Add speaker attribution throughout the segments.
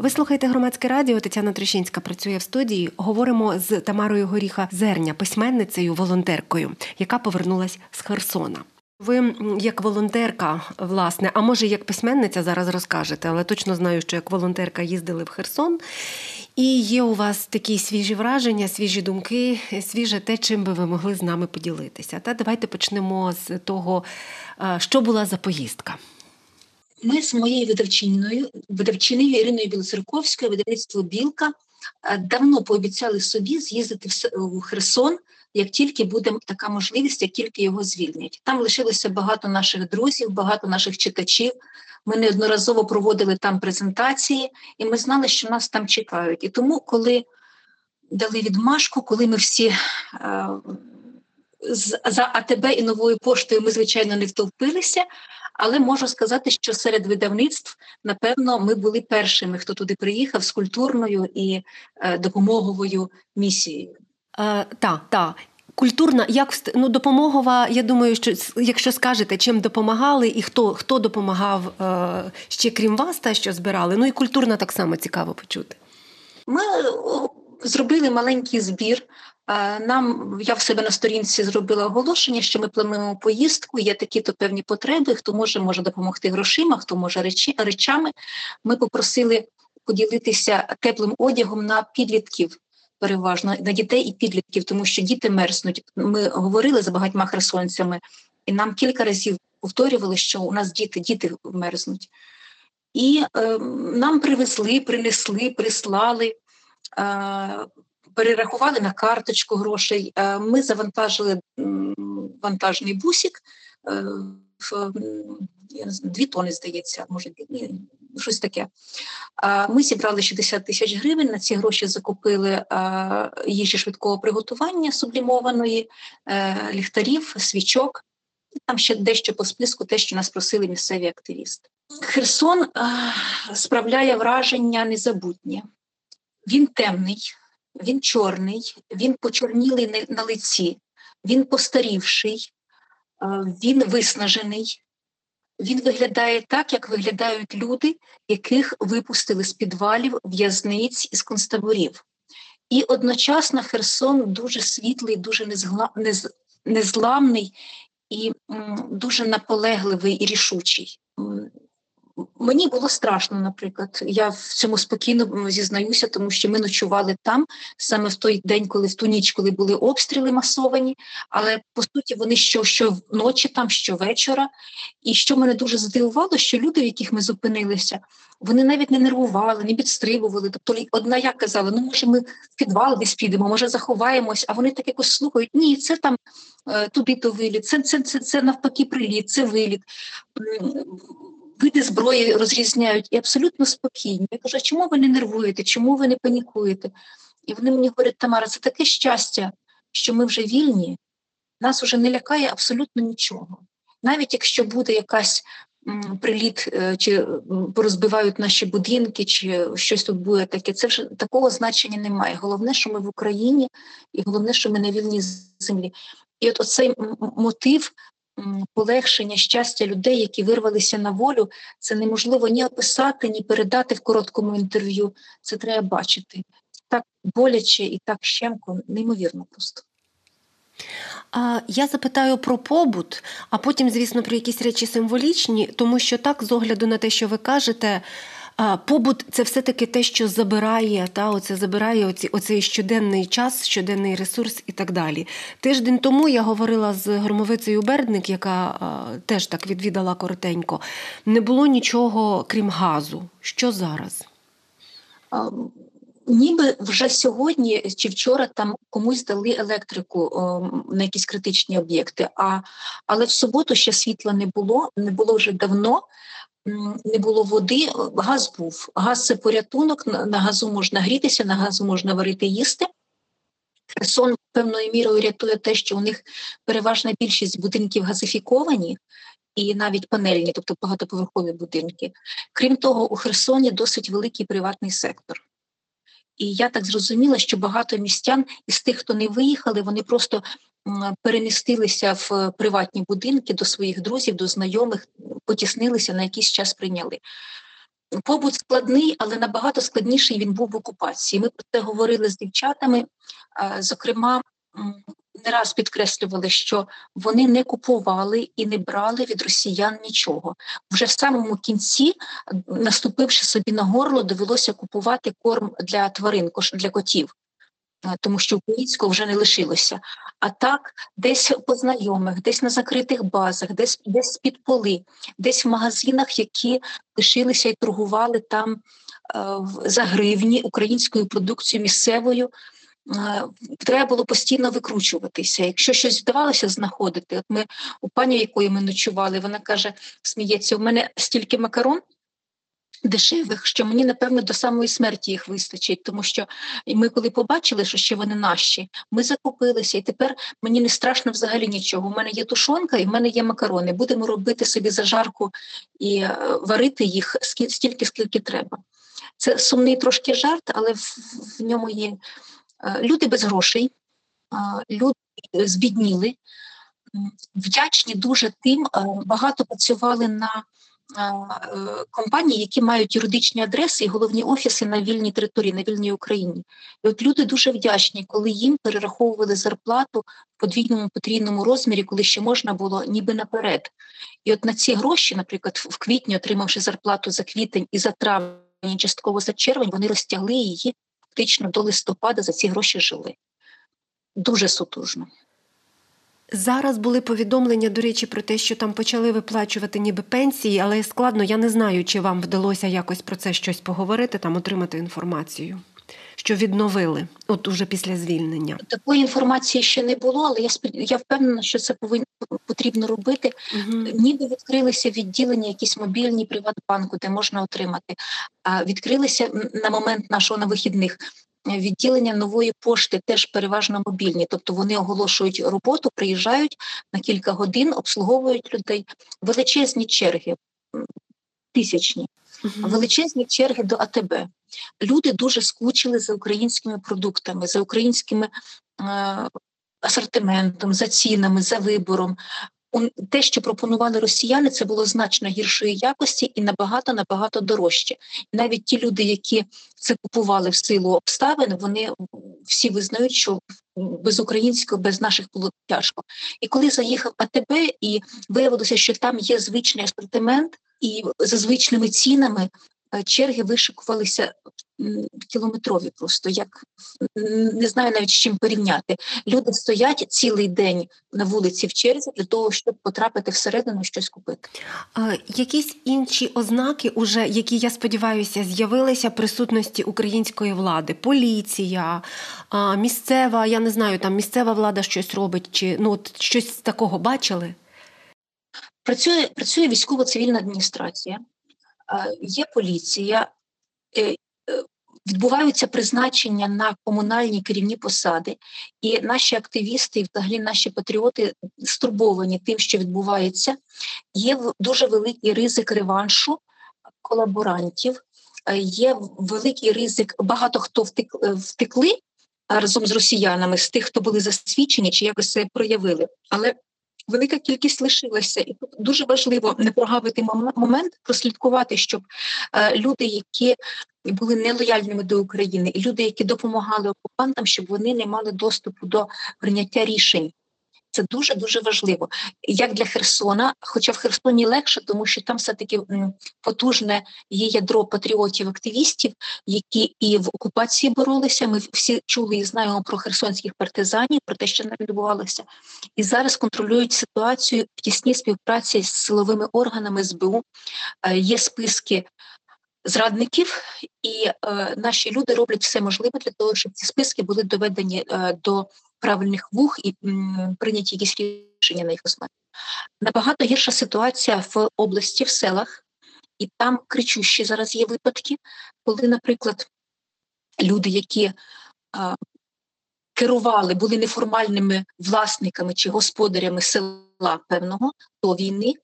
Speaker 1: Ви слухаєте громадське радіо. Тетяна Трещинська працює в студії. Говоримо з Тамарою Горіха Зерня, письменницею, волонтеркою, яка повернулась з Херсона. Ви як волонтерка, власне, а може як письменниця зараз розкажете, але точно знаю, що як волонтерка їздили в Херсон, і є у вас такі свіжі враження, свіжі думки, свіже те, чим би ви могли з нами поділитися. Та давайте почнемо з того, що була за поїздка.
Speaker 2: Ми з моєю видавчиною, видавчиною Іриною Білоцерковською, видавництво Білка, давно пообіцяли собі з'їздити в Херсон як тільки буде така можливість, як тільки його звільнять. Там лишилося багато наших друзів, багато наших читачів. Ми неодноразово проводили там презентації, і ми знали, що нас там чекають. І тому, коли дали відмашку, коли ми всі е, за АТБ і новою поштою ми, звичайно, не втовпилися, але можу сказати, що серед видавництв, напевно, ми були першими, хто туди приїхав з культурною і е, допомоговою місією.
Speaker 1: Е, Так, так. Культурна, як ну, допомогова, я думаю, що якщо скажете, чим допомагали і хто хто допомагав е, ще крім вас, та що збирали, ну і культурна так само цікаво почути.
Speaker 2: Ми зробили маленький збір. Е, нам я в себе на сторінці зробила оголошення, що ми плануємо поїздку. Є такі-то певні потреби. Хто може, може допомогти грошима, хто може речі, речами. Ми попросили поділитися теплим одягом на підлітків переважно на дітей і підлітків, тому що діти мерзнуть. Ми говорили з багатьма херсонцями, і нам кілька разів повторювали, що у нас діти, діти мерзнуть. І е, нам привезли, принесли, прислали, е, перерахували на карточку грошей. Е, ми завантажили е, вантажний бусик. Е, в дві тони, здається, може щось таке. Ми зібрали 60 тисяч гривень. На ці гроші закупили їжі швидкого приготування сублімованої, е, ліхтарів, свічок. Там ще дещо по списку, те, що нас просили місцеві активісти. Херсон справляє враження незабутнє. Він темний, він чорний, він почорнілий на лиці, він постарівший, він виснажений. Він виглядає так, як виглядають люди, яких випустили з підвалів, в'язниць і з концтаборів. І одночасно Херсон дуже світлий, дуже незламний і дуже наполегливий і рішучий. Мені було страшно, наприклад. Я в цьому спокійно зізнаюся, тому що ми ночували там саме в той день, коли в ту ніч, коли були обстріли масовані, але по суті вони що що вночі, там, що вечора. І що мене дуже здивувало, що люди, в яких ми зупинилися, вони навіть не нервували, не підстрибували. Тобто, одна я казала, ну може, ми в підвал десь підемо, може заховаємось, а вони так якось слухають. Ні, це там е, туди то виліт, це, це, це, це навпаки приліт, це виліт види зброї розрізняють і абсолютно спокійні. Я кажу, чому ви не нервуєте, чому ви не панікуєте? І вони мені говорять, Тамара, це таке щастя, що ми вже вільні, нас вже не лякає абсолютно нічого. Навіть якщо буде якась приліт, е, чи порозбивають наші будинки, чи щось тут буде таке, це вже такого значення немає. Головне, що ми в Україні, і головне, що ми на вільній землі. І от оцей мотив полегшення щастя людей, які вирвалися на волю, це неможливо ні описати, ні передати в короткому інтерв'ю. Це треба бачити. Так боляче і так щемко, неймовірно просто.
Speaker 1: Я запитаю про побут, а потім, звісно, про якісь речі символічні, тому що так, з огляду на те, що ви кажете. Побут це все-таки те, що забирає, та оце забирає оці, оцей щоденний час, щоденний ресурс і так далі. Тиждень тому я говорила з громовицею Бердник, яка а, теж так відвідала коротенько. Не було нічого крім газу. Що зараз?
Speaker 2: А, ніби вже сьогодні чи вчора там комусь дали електрику о, на якісь критичні об'єкти, а, але в суботу ще світла не було, не було вже давно не було води, газ був. Газ це порятунок, на газу можна грітися, на газу можна варити їсти. Херсон певною мірою рятує те, що у них переважна більшість будинків газифіковані і навіть панельні, тобто багатоповерхові будинки. Крім того, у Херсоні досить великий приватний сектор. І я так зрозуміла, що багато містян із тих, хто не виїхали, вони просто перемістилися в приватні будинки до своїх друзів, до знайомих, потіснилися на якийсь час прийняли. побут складний, але набагато складніший він був в окупації. Ми про це говорили з дівчатами. Зокрема, не раз підкреслювали, що вони не купували і не брали від росіян нічого. Вже в самому кінці, наступивши собі на горло, довелося купувати корм для тварин, для котів. Тому що українського вже не лишилося. А так, десь по знайомих, десь на закритих базах, десь десь під поли, десь в магазинах, які лишилися і торгували там е, за гривні українською продукцією місцевою. Е, треба було постійно викручуватися. Якщо щось вдавалося знаходити, от ми у пані, якої ми ночували, вона каже: сміється, у мене стільки макарон. Дешевих, що мені напевно до самої смерті їх вистачить, тому що ми, коли побачили, що ще вони наші, ми закупилися, і тепер мені не страшно взагалі нічого. У мене є тушонка і в мене є макарони. Будемо робити собі зажарку і е, варити їх стільки, скільки треба. Це сумний трошки жарт, але в, в ньому є Е, люди без грошей, люди збідніли, вдячні дуже тим, е, багато працювали на е, компанії, які мають юридичні адреси і головні офіси на вільній території, на вільній Україні. І от люди дуже вдячні, коли їм перераховували зарплату в подвійному потрійному розмірі, коли ще можна було ніби наперед. І от на ці гроші, наприклад, в квітні, отримавши зарплату за квітень і за травень, частково за червень, вони розтягли її фактично до листопада за ці гроші жили. Дуже сутужно.
Speaker 1: Зараз були повідомлення, до речі, про те, що там почали виплачувати ніби пенсії, але складно, я не знаю, чи вам вдалося якось про це щось поговорити, там отримати інформацію, що відновили, от уже після звільнення.
Speaker 2: Такої інформації ще не було, але я я впевнена, що це повинно потрібно робити. Угу. Ніби відкрилися відділення, якісь мобільні Приватбанку, де можна отримати. А відкрилися на момент нашого на вихідних. Відділення нової пошти теж переважно мобільні, тобто вони оголошують роботу, приїжджають на кілька годин, обслуговують людей. Величезні черги, тисячні, uh величезні черги до АТБ. Люди дуже скучили за українськими продуктами, за українськими е, асортиментом, за цінами, за вибором. Те, що пропонували росіяни, це було значно гіршої якості і набагато набагато дорожче. Навіть ті люди, які це купували в силу обставин, вони всі визнають, що без українського, без наших було тяжко. І коли заїхав АТБ, і виявилося, що там є звичний асортимент, і за звичними цінами черги вишикувалися кілометрові, просто як не знаю навіть з чим порівняти. Люди стоять цілий день на вулиці в черзі для того, щоб потрапити всередину щось купити.
Speaker 1: А, якісь інші ознаки, уже які я сподіваюся, з'явилися присутності української влади, поліція, а, місцева. Я не знаю, там місцева влада щось робить, чи ну от щось такого бачили.
Speaker 2: Працює працює військово-цивільна адміністрація є поліція, е, е, відбуваються призначення на комунальні керівні посади, і наші активісти, і взагалі наші патріоти стурбовані тим, що відбувається. Є дуже великий ризик реваншу колаборантів, е, є великий ризик, багато хто втекли разом з росіянами, з тих, хто були засвідчені чи якось це проявили. Але велика кількість лишилася, і тут дуже важливо не прогавити момент, прослідкувати, щоб е, люди, які були нелояльними до України, і люди, які допомагали окупантам, щоб вони не мали доступу до прийняття рішень. Це дуже дуже важливо, як для Херсона. Хоча в Херсоні легше, тому що там все таки потужне є ядро патріотів, активістів, які і в окупації боролися. Ми всі чули і знаємо про херсонських партизанів, про те, що не відбувалося, і зараз контролюють ситуацію в тісній співпраці з силовими органами СБУ. Е, є списки. Зрадників і е, наші люди роблять все можливе для того, щоб ці списки були доведені е, до правильних вух і прийняті якісь рішення на їх основі. Набагато гірша ситуація в області, в селах, і там кричущі зараз є випадки, коли, наприклад, люди, які а, керували, були неформальними власниками чи господарями села певного до війни.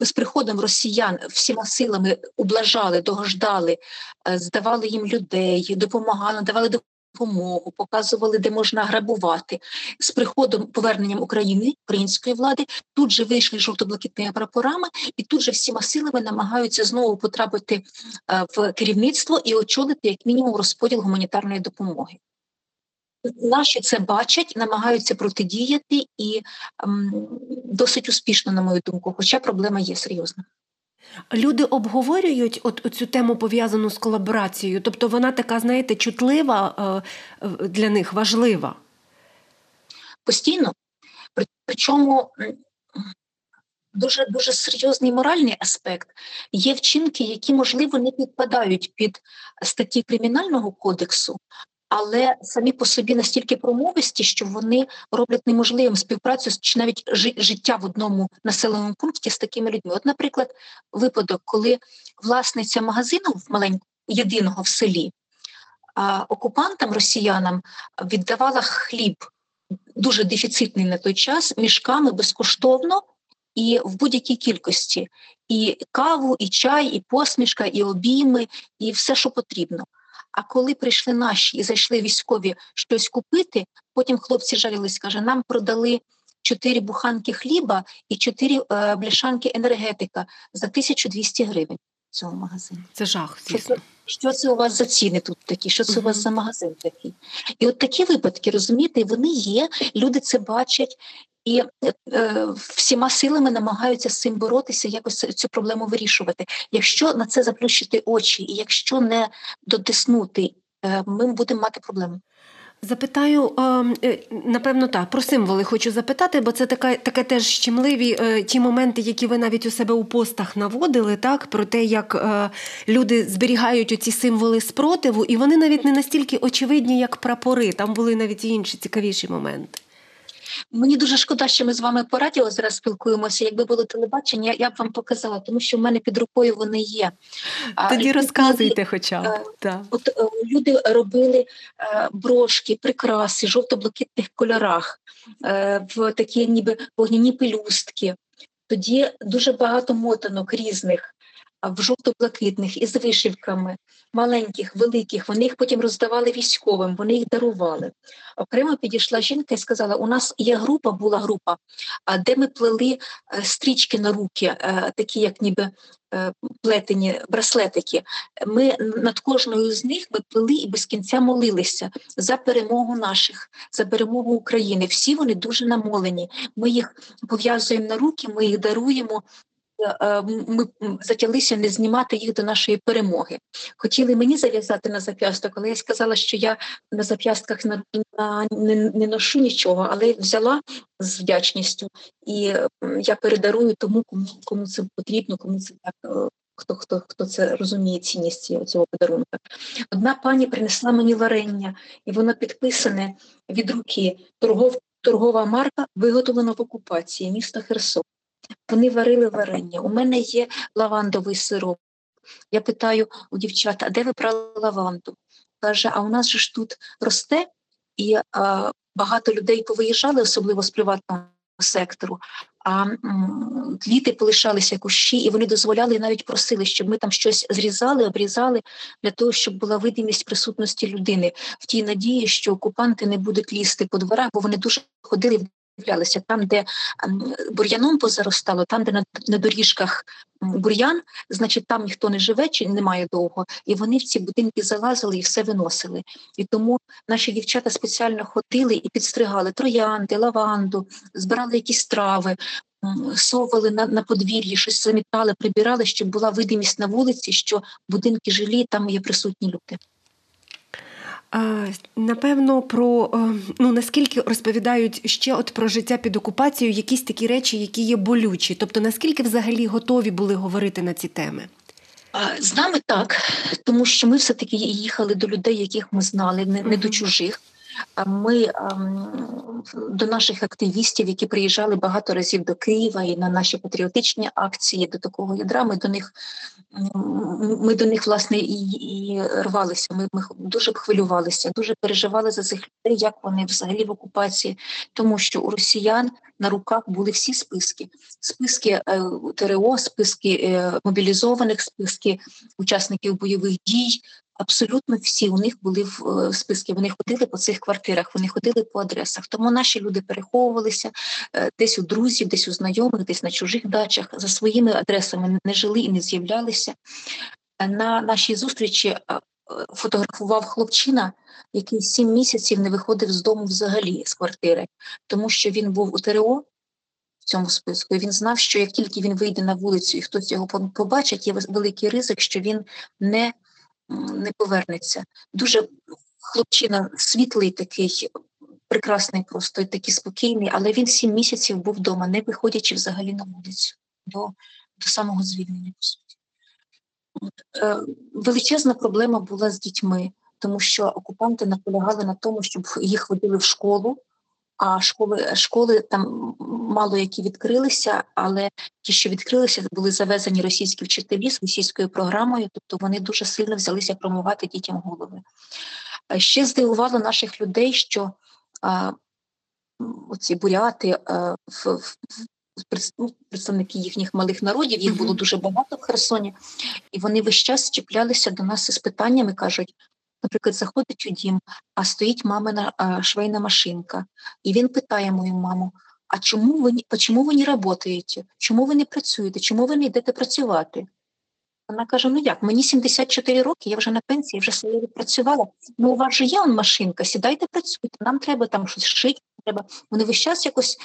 Speaker 2: З приходом росіян всіма силами ублажали, догождали, здавали їм людей, допомагали, давали допомогу, показували, де можна грабувати. З приходом поверненням України, української влади, тут же вийшли жовто-блакитними прапорами, і тут же всіма силами намагаються знову потрапити е, в керівництво і очолити як мінімум розподіл гуманітарної допомоги. Наші це бачать, намагаються протидіяти і ем, досить успішно, на мою думку, хоча проблема є серйозна.
Speaker 1: Люди обговорюють от цю тему пов'язану з колаборацією, тобто вона така, знаєте, чутлива е, для них важлива.
Speaker 2: Постійно. Причому дуже дуже серйозний моральний аспект. Є вчинки, які, можливо, не підпадають під статті Кримінального кодексу, але самі по собі настільки промовисті, що вони роблять неможливим співпрацю чи навіть життя в одному населеному пункті з такими людьми. От, наприклад, випадок, коли власниця магазину в маленького єдиного в селі окупантам росіянам віддавала хліб дуже дефіцитний на той час мішками безкоштовно. І в будь-якій кількості і каву, і чай, і посмішка, і обійми, і все, що потрібно. А коли прийшли наші і зайшли військові щось купити, потім хлопці жалілись, каже, нам продали чотири буханки хліба і чотири е, бляшанки енергетика за 1200 гривень в цьому магазині.
Speaker 1: Це жах.
Speaker 2: Це, що це у вас за ціни тут такі? Що це у вас за магазин такий? І от такі випадки, розумієте, вони є, люди це бачать. І е, всіма силами намагаються з цим боротися, якось цю проблему вирішувати. Якщо на це заплющити очі, і якщо не дотиснути, е, ми будемо мати проблеми.
Speaker 1: Запитаю, е, напевно, так, про символи хочу запитати, бо це така, таке теж щемливі е, ті моменти, які ви навіть у себе у постах наводили, так, про те, як е, люди зберігають оці символи спротиву, і вони навіть не настільки очевидні, як прапори. Там були навіть і інші цікавіші моменти.
Speaker 2: Мені дуже шкода, що ми з вами по радіо зараз спілкуємося. Якби було телебачення, я б вам показала, тому що в мене під рукою вони є.
Speaker 1: Тоді а, розказуйте, люди, хоча б.
Speaker 2: Так. От е, люди робили е, брошки, прикраси, жовто-блакитних кольорах, е, в такі ніби вогняні пелюстки. Тоді дуже багато мотанок різних в жовто-блакитних із вишивками, маленьких, великих. Вони їх потім роздавали військовим, вони їх дарували. Окремо підійшла жінка і сказала: у нас є група, була група, де ми плели е, стрічки на руки, е, такі, як ніби. Е, плетені браслетики. Ми над кожною з них ми плели і без кінця молилися за перемогу наших, за перемогу України. Всі вони дуже намолені. Ми їх пов'язуємо на руки, ми їх даруємо ми затялися не знімати їх до нашої перемоги. Хотіли мені зав'язати на зап'ясток, але я сказала, що я на зап'ястках на, на не, не ношу нічого, але взяла з вдячністю, і я передарую тому, кому кому це потрібно, кому це так. Е, хто хто хто це розуміє цінність цього подарунка? Одна пані принесла мені варення, і воно підписане від руки торгов, торгова марка виготовлена в окупації міста Херсон. Вони варили варення. У мене є лавандовий сироп. Я питаю у дівчат, а де ви брали лаванду? Каже, а у нас же ж тут росте, і а, багато людей повиїжджали, особливо з приватного сектору, а м, квіти полишалися кущі, і вони дозволяли і навіть просили, щоб ми там щось зрізали, обрізали для того, щоб була видимість присутності людини в тій надії, що окупанти не будуть лізти по дворах, бо вони дуже ходили в Являлися там, де ем, бур'яном позаростало, там, де на, на доріжках бур'ян, значить, там ніхто не живе чи немає довго, і вони в ці будинки залазили і все виносили. І тому наші дівчата спеціально ходили і підстригали троянди, лаванду, збирали якісь трави, совали на на подвір'ї, щось замітали, прибирали, щоб була видимість на вулиці, що будинки жилі, там є присутні люди.
Speaker 1: Напевно, про е, ну наскільки розповідають ще от про життя під окупацією якісь такі речі, які є болючі. Тобто, наскільки взагалі готові були говорити на ці теми?
Speaker 2: З нами так, тому що ми все таки їхали до людей, яких ми знали, не, не до чужих. Ми до наших активістів, які приїжджали багато разів до Києва і на наші патріотичні акції до такого ядра. Ми до них ми до них власне і і рвалися. Ми, ми дуже хвилювалися, дуже переживали за цих людей, як вони взагалі в окупації, тому що у росіян на руках були всі списки: списки е, ТРО, списки е, мобілізованих, списки учасників бойових дій, Абсолютно всі у них були в е, списки. Вони ходили по цих квартирах, вони ходили по адресах. Тому наші люди переховувалися е, десь у друзів, десь у знайомих, десь на чужих дачах. За своїми адресами не жили і не з'являлися. На нашій зустрічі е, фотографував хлопчина, який сім місяців не виходив з дому взагалі з квартири, тому що він був у ТРО в цьому списку. і Він знав, що як тільки він вийде на вулицю і хтось його побачить, є великий ризик, що він не не повернеться. Дуже хлопчина світлий, такий, прекрасний, просто і такий спокійний, але він сім місяців був вдома, не виходячи взагалі на вулицю до, до самого звільнення. по суті. Е, величезна проблема була з дітьми, тому що окупанти наполягали на тому, щоб їх водили в школу. А школи школи там мало які відкрилися, але ті, що відкрилися, були завезені російські вчителі з російською програмою, тобто вони дуже сильно взялися промивати дітям голови. Ще здивувало наших людей, що а, оці буряти а, в, в, ну, представники їхніх малих народів, їх було дуже багато в Херсоні, і вони весь час чіплялися до нас із питаннями, кажуть: Наприклад, заходить у дім, а стоїть мамина швейна машинка, і він питає мою маму: а чому ви чому ви не працюєте? Чому ви не працюєте? Чому ви не йдете працювати? Вона каже: Ну як, мені 74 роки, я вже на пенсії, вже своє відпрацювала. Ну, у вас же є он машинка, сідайте, працюйте, нам треба там щось шити, треба. Вони весь час якось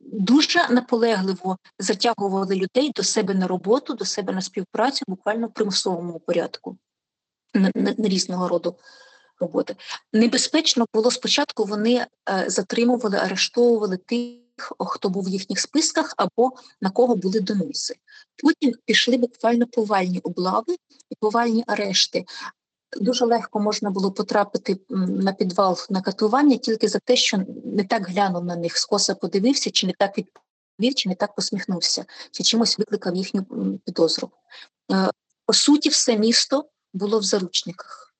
Speaker 2: дуже наполегливо затягували людей до себе на роботу, до себе на співпрацю, буквально в примусовому порядку різного роду роботи. Небезпечно було спочатку, вони е, затримували, арештовували тих, хто був в їхніх списках, або на кого були доноси. Потім пішли буквально повальні облави і повальні арешти. Дуже легко можна було потрапити на підвал на катування тільки за те, що не так глянув на них, скоса подивився, чи не так відповів, чи не так посміхнувся, чи чимось викликав їхню підозру. Е, по суті, все місто було в заручниках.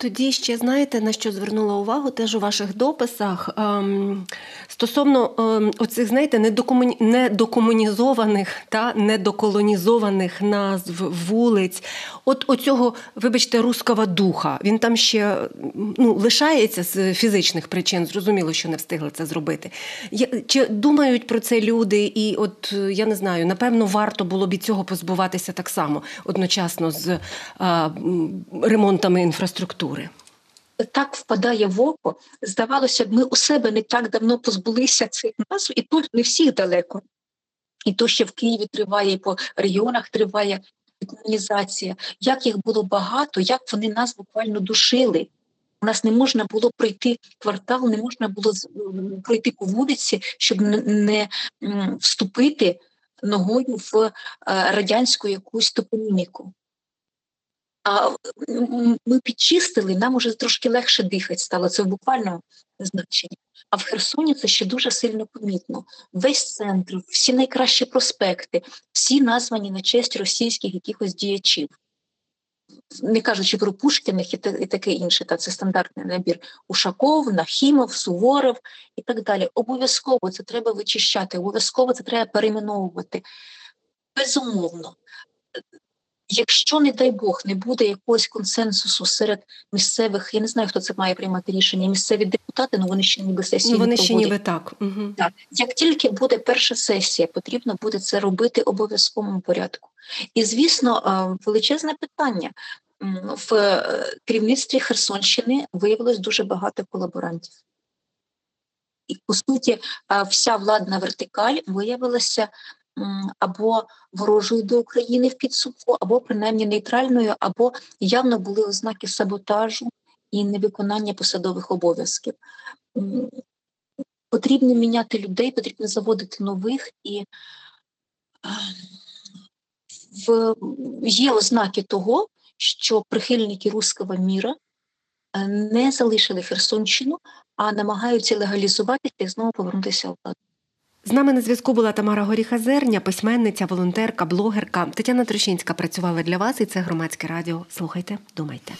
Speaker 1: Тоді ще знаєте, на що звернула увагу теж у ваших дописах ем, стосовно ем, оцих, знаєте, недокомуні... недокомунізованих та недоколонізованих назв вулиць, от оцього, вибачте, руского духа. Він там ще ну, лишається з фізичних причин, зрозуміло, що не встигли це зробити. Я, Чи думають про це люди? І от я не знаю, напевно, варто було б і цього позбуватися так само одночасно з е, ремонтами інфраструктури культури.
Speaker 2: Так впадає в око. Здавалося б, ми у себе не так давно позбулися цих назв, і тут не всіх далеко. І то, що в Києві триває, і по регіонах триває декомунізація. Як їх було багато, як вони нас буквально душили. У нас не можна було пройти квартал, не можна було пройти по вулиці, щоб не вступити ногою в е, радянську якусь топоніміку. А ми підчистили, нам уже трошки легше дихати стало. Це в буквальному значенні. А в Херсоні це ще дуже сильно помітно. Весь центр, всі найкращі проспекти, всі названі на честь російських якихось діячів. Не кажучи про Пушкіних і таке інше, та це стандартний набір Ушаков, Нахімов, Суворов і так далі. Обов'язково це треба вичищати, обов'язково це треба перейменовувати. Безумовно, Якщо, не дай Бог, не буде якогось консенсусу серед місцевих, я не знаю, хто це має приймати рішення. Місцеві депутати, ну вони ще ніби сесії.
Speaker 1: Ну, вони ще ніби так.
Speaker 2: Угу. так. Як тільки буде перша сесія, потрібно буде це робити обов'язковому порядку. І, звісно, величезне питання в е, керівництві Херсонщини виявилось дуже багато колаборантів. І по суті, вся владна вертикаль виявилася або ворожою до України в підсумку, або принаймні нейтральною, або явно були ознаки саботажу і невиконання посадових обов'язків. Потрібно міняти людей, потрібно заводити нових і в, є ознаки того, що прихильники руського міра е, не залишили Херсонщину, а намагаються легалізувати і знову повернутися в владу.
Speaker 1: З нами на зв'язку була Тамара Горіха-Зерня, письменниця, волонтерка, блогерка. Тетяна Трощинська працювала для вас, і це громадське радіо. Слухайте, думайте.